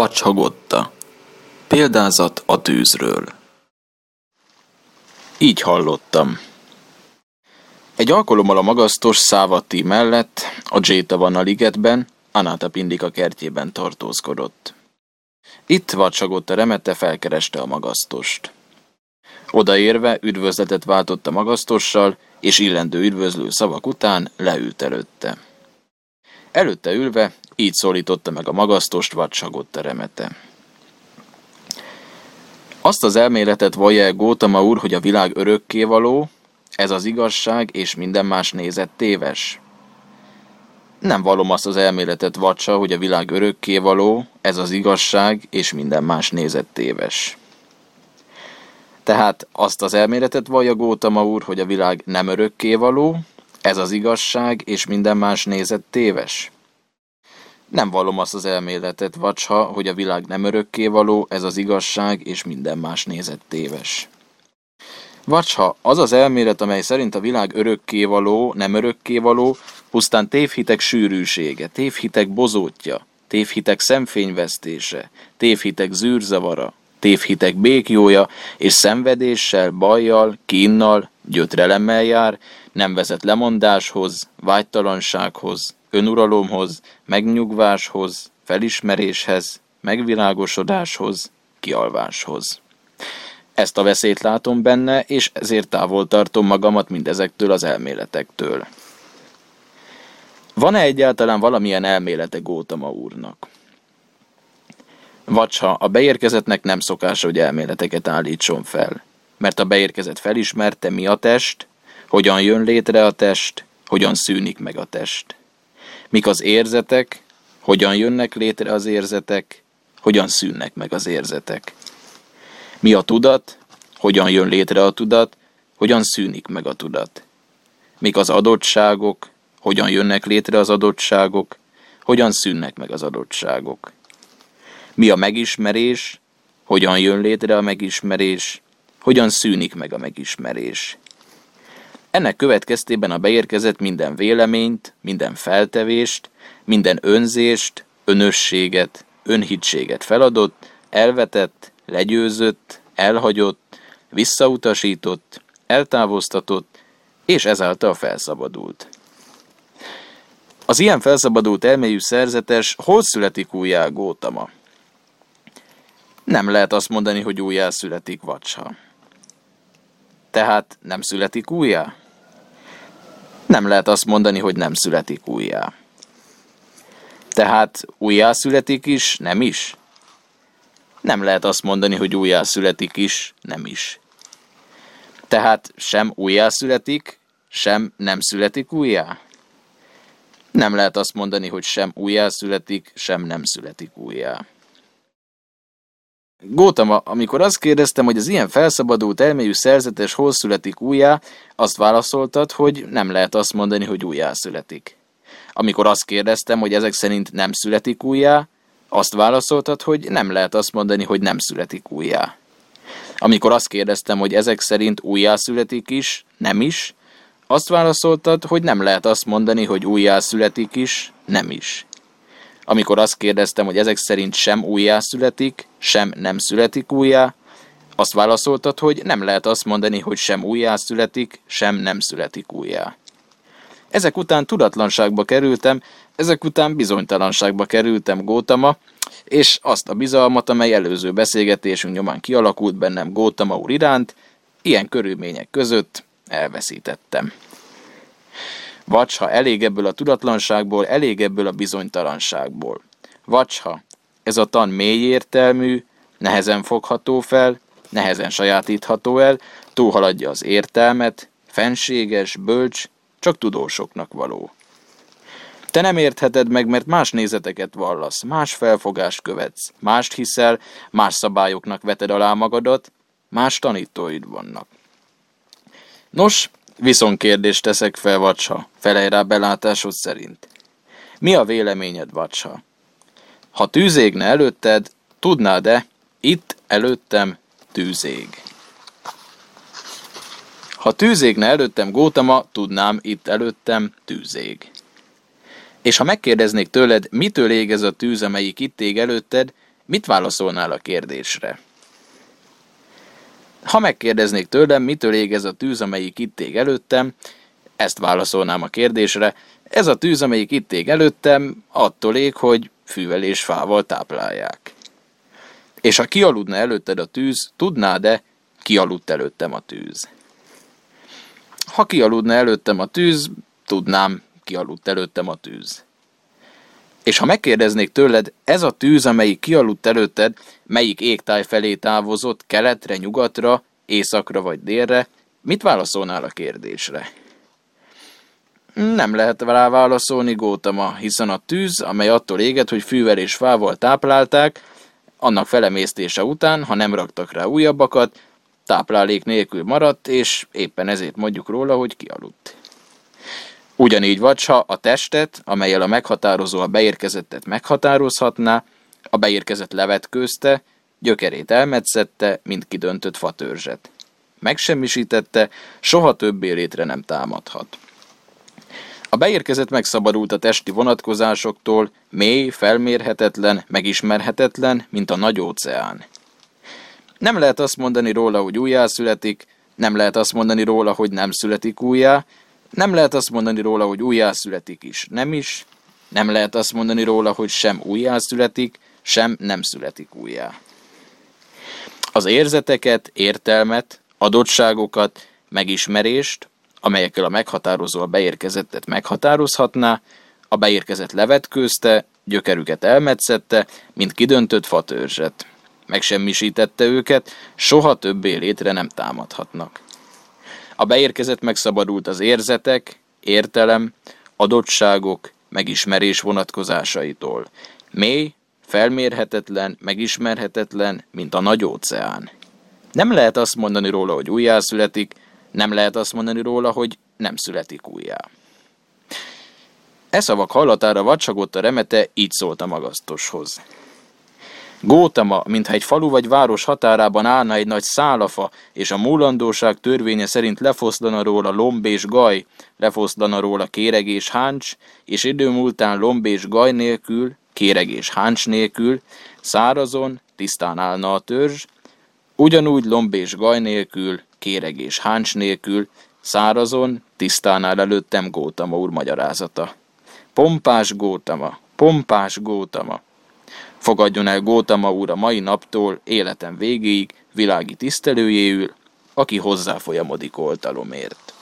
Vacsagotta. Példázat a tűzről. Így hallottam. Egy alkalommal a magasztos Szávati mellett, a van a ligetben, Anáta Pindika kertjében tartózkodott. Itt Vacsagotta remete felkereste a magasztost. Odaérve üdvözletet váltott a magasztossal, és illendő üdvözlő szavak után leült előtte. Előtte ülve így szólította meg a magasztost vadsagott teremete. Azt az elméletet vallja el Gótama úr, hogy a világ örökkévaló, ez az igazság, és minden más nézet téves? Nem vallom azt az elméletet vacsa, hogy a világ örökkévaló, ez az igazság, és minden más nézet téves. Tehát azt az elméletet vallja Gótama úr, hogy a világ nem örökkévaló, ez az igazság, és minden más nézet téves? Nem vallom azt az elméletet, vacsa, hogy a világ nem örökkévaló, ez az igazság, és minden más nézet téves. Vacsa, az az elmélet, amely szerint a világ örökkévaló, nem örökkévaló, pusztán tévhitek sűrűsége, tévhitek bozótja, tévhitek szemfényvesztése, tévhitek zűrzavara, tévhitek békjója, és szenvedéssel, bajjal, kínnal, gyötrelemmel jár, nem vezet lemondáshoz, vágytalansághoz, önuralomhoz, megnyugváshoz, felismeréshez, megvilágosodáshoz, kialváshoz. Ezt a veszélyt látom benne, és ezért távol tartom magamat mindezektől az elméletektől. Van-e egyáltalán valamilyen elmélete Gótama úrnak? Vagy ha a beérkezetnek nem szokás, hogy elméleteket állítson fel, mert a beérkezet felismerte, mi a test, hogyan jön létre a test, hogyan szűnik meg a test. Mik az érzetek, hogyan jönnek létre az érzetek, hogyan szűnnek meg az érzetek. Mi a tudat, hogyan jön létre a tudat, hogyan szűnik meg a tudat. Mik az adottságok, hogyan jönnek létre az adottságok, hogyan szűnnek meg az adottságok. Mi a megismerés, hogyan jön létre a megismerés, hogyan szűnik meg a megismerés. Ennek következtében a beérkezett minden véleményt, minden feltevést, minden önzést, önösséget, önhitséget feladott, elvetett, legyőzött, elhagyott, visszautasított, eltávoztatott, és ezáltal felszabadult. Az ilyen felszabadult elmélyű szerzetes hol születik újjá Gótama? Nem lehet azt mondani, hogy újjá születik Vacsa. Tehát nem születik újjá? Nem lehet azt mondani, hogy nem születik újjá. Tehát újjá születik is, nem is? Nem lehet azt mondani, hogy újjá születik is, nem is. Tehát sem újjá születik, sem nem születik újjá? Nem lehet azt mondani, hogy sem újjá születik, sem nem születik újjá. Gótama, amikor azt kérdeztem, hogy az ilyen felszabadult elmélyű szerzetes hol születik újjá, azt válaszoltad, hogy nem lehet azt mondani, hogy újjá születik. Amikor azt kérdeztem, hogy ezek szerint nem születik újjá, azt válaszoltad, hogy nem lehet azt mondani, hogy nem születik újjá. Amikor azt kérdeztem, hogy ezek szerint újjá születik is, nem is, azt válaszoltad, hogy nem lehet azt mondani, hogy újjá születik is, nem is. Amikor azt kérdeztem, hogy ezek szerint sem újjá születik, sem nem születik újjá, azt válaszoltad, hogy nem lehet azt mondani, hogy sem újjá születik, sem nem születik újjá. Ezek után tudatlanságba kerültem, ezek után bizonytalanságba kerültem Gótama, és azt a bizalmat, amely előző beszélgetésünk nyomán kialakult bennem Gótama úr iránt, ilyen körülmények között elveszítettem. Vagy ha elég ebből a tudatlanságból, elég ebből a bizonytalanságból. Vagy ha ez a tan mély értelmű, nehezen fogható fel, nehezen sajátítható el, túlhaladja az értelmet, fenséges, bölcs, csak tudósoknak való. Te nem értheted meg, mert más nézeteket vallasz, más felfogást követsz, mást hiszel, más szabályoknak veted alá magadat, más tanítóid vannak. Nos, Viszontkérdést teszek fel, Vacsa. Felej rá belátásod szerint. Mi a véleményed, Vacsa? Ha tűzégne előtted, tudnád-e, itt előttem tűzég. Ha tűzégne előttem Gótama, tudnám, itt előttem tűzég. És ha megkérdeznék tőled, mitől ég ez a tűz, amelyik itt ég előtted, Mit válaszolnál a kérdésre? Ha megkérdeznék tőlem, mitől ég ez a tűz, amelyik itt ég előttem, ezt válaszolnám a kérdésre. Ez a tűz, amelyik itt ég előttem, attól ég, hogy fűvel és fával táplálják. És ha kialudna előtted a tűz, tudnád-e, kialudt előttem a tűz? Ha kialudna előttem a tűz, tudnám, kialudt előttem a tűz. És ha megkérdeznék tőled, ez a tűz, amelyik kialudt előtted, melyik égtáj felé távozott, keletre, nyugatra, északra vagy délre, mit válaszolnál a kérdésre? Nem lehet rá válaszolni, Gótama, hiszen a tűz, amely attól éget, hogy fűvel és fával táplálták, annak felemésztése után, ha nem raktak rá újabbakat, táplálék nélkül maradt, és éppen ezért mondjuk róla, hogy kialudt. Ugyanígy vagy, ha a testet, amelyel a meghatározó a beérkezettet meghatározhatná, a beérkezett levetkőzte, gyökerét elmetszette, mint kidöntött fatörzset. Megsemmisítette, soha többé létre nem támadhat. A beérkezett megszabadult a testi vonatkozásoktól, mély, felmérhetetlen, megismerhetetlen, mint a nagy óceán. Nem lehet azt mondani róla, hogy újjászületik, nem lehet azt mondani róla, hogy nem születik újjá, nem lehet azt mondani róla, hogy újjászületik is, nem is, nem lehet azt mondani róla, hogy sem újjászületik, sem nem születik újjá. Az érzeteket, értelmet, adottságokat, megismerést, amelyekkel a meghatározó a beérkezettet meghatározhatná, a beérkezett levetkőzte, gyökerüket elmetszette, mint kidöntött fatörzset. Megsemmisítette őket, soha többé létre nem támadhatnak. A beérkezett megszabadult az érzetek, értelem, adottságok, megismerés vonatkozásaitól. Mély, felmérhetetlen, megismerhetetlen, mint a nagy óceán. Nem lehet azt mondani róla, hogy újjászületik, nem lehet azt mondani róla, hogy nem születik újjá. E szavak hallatára vacsagott a remete, így szólt a magasztoshoz. Gótama, mintha egy falu vagy város határában állna egy nagy szálafa, és a múlandóság törvénye szerint lefoszlana róla lomb és gaj, lefoszlana róla kéreg és háncs, és idő múltán lomb és gaj nélkül, kéreg és háncs nélkül, szárazon, tisztán állna a törzs, ugyanúgy lomb és gaj nélkül, kéreg és háncs nélkül, szárazon, tisztán áll előttem Gótama úr magyarázata. Pompás Gótama, pompás Gótama, Fogadjon el Gótama úr a mai naptól életem végéig világi tisztelőjéül, aki hozzáfolyamodik oltalomért.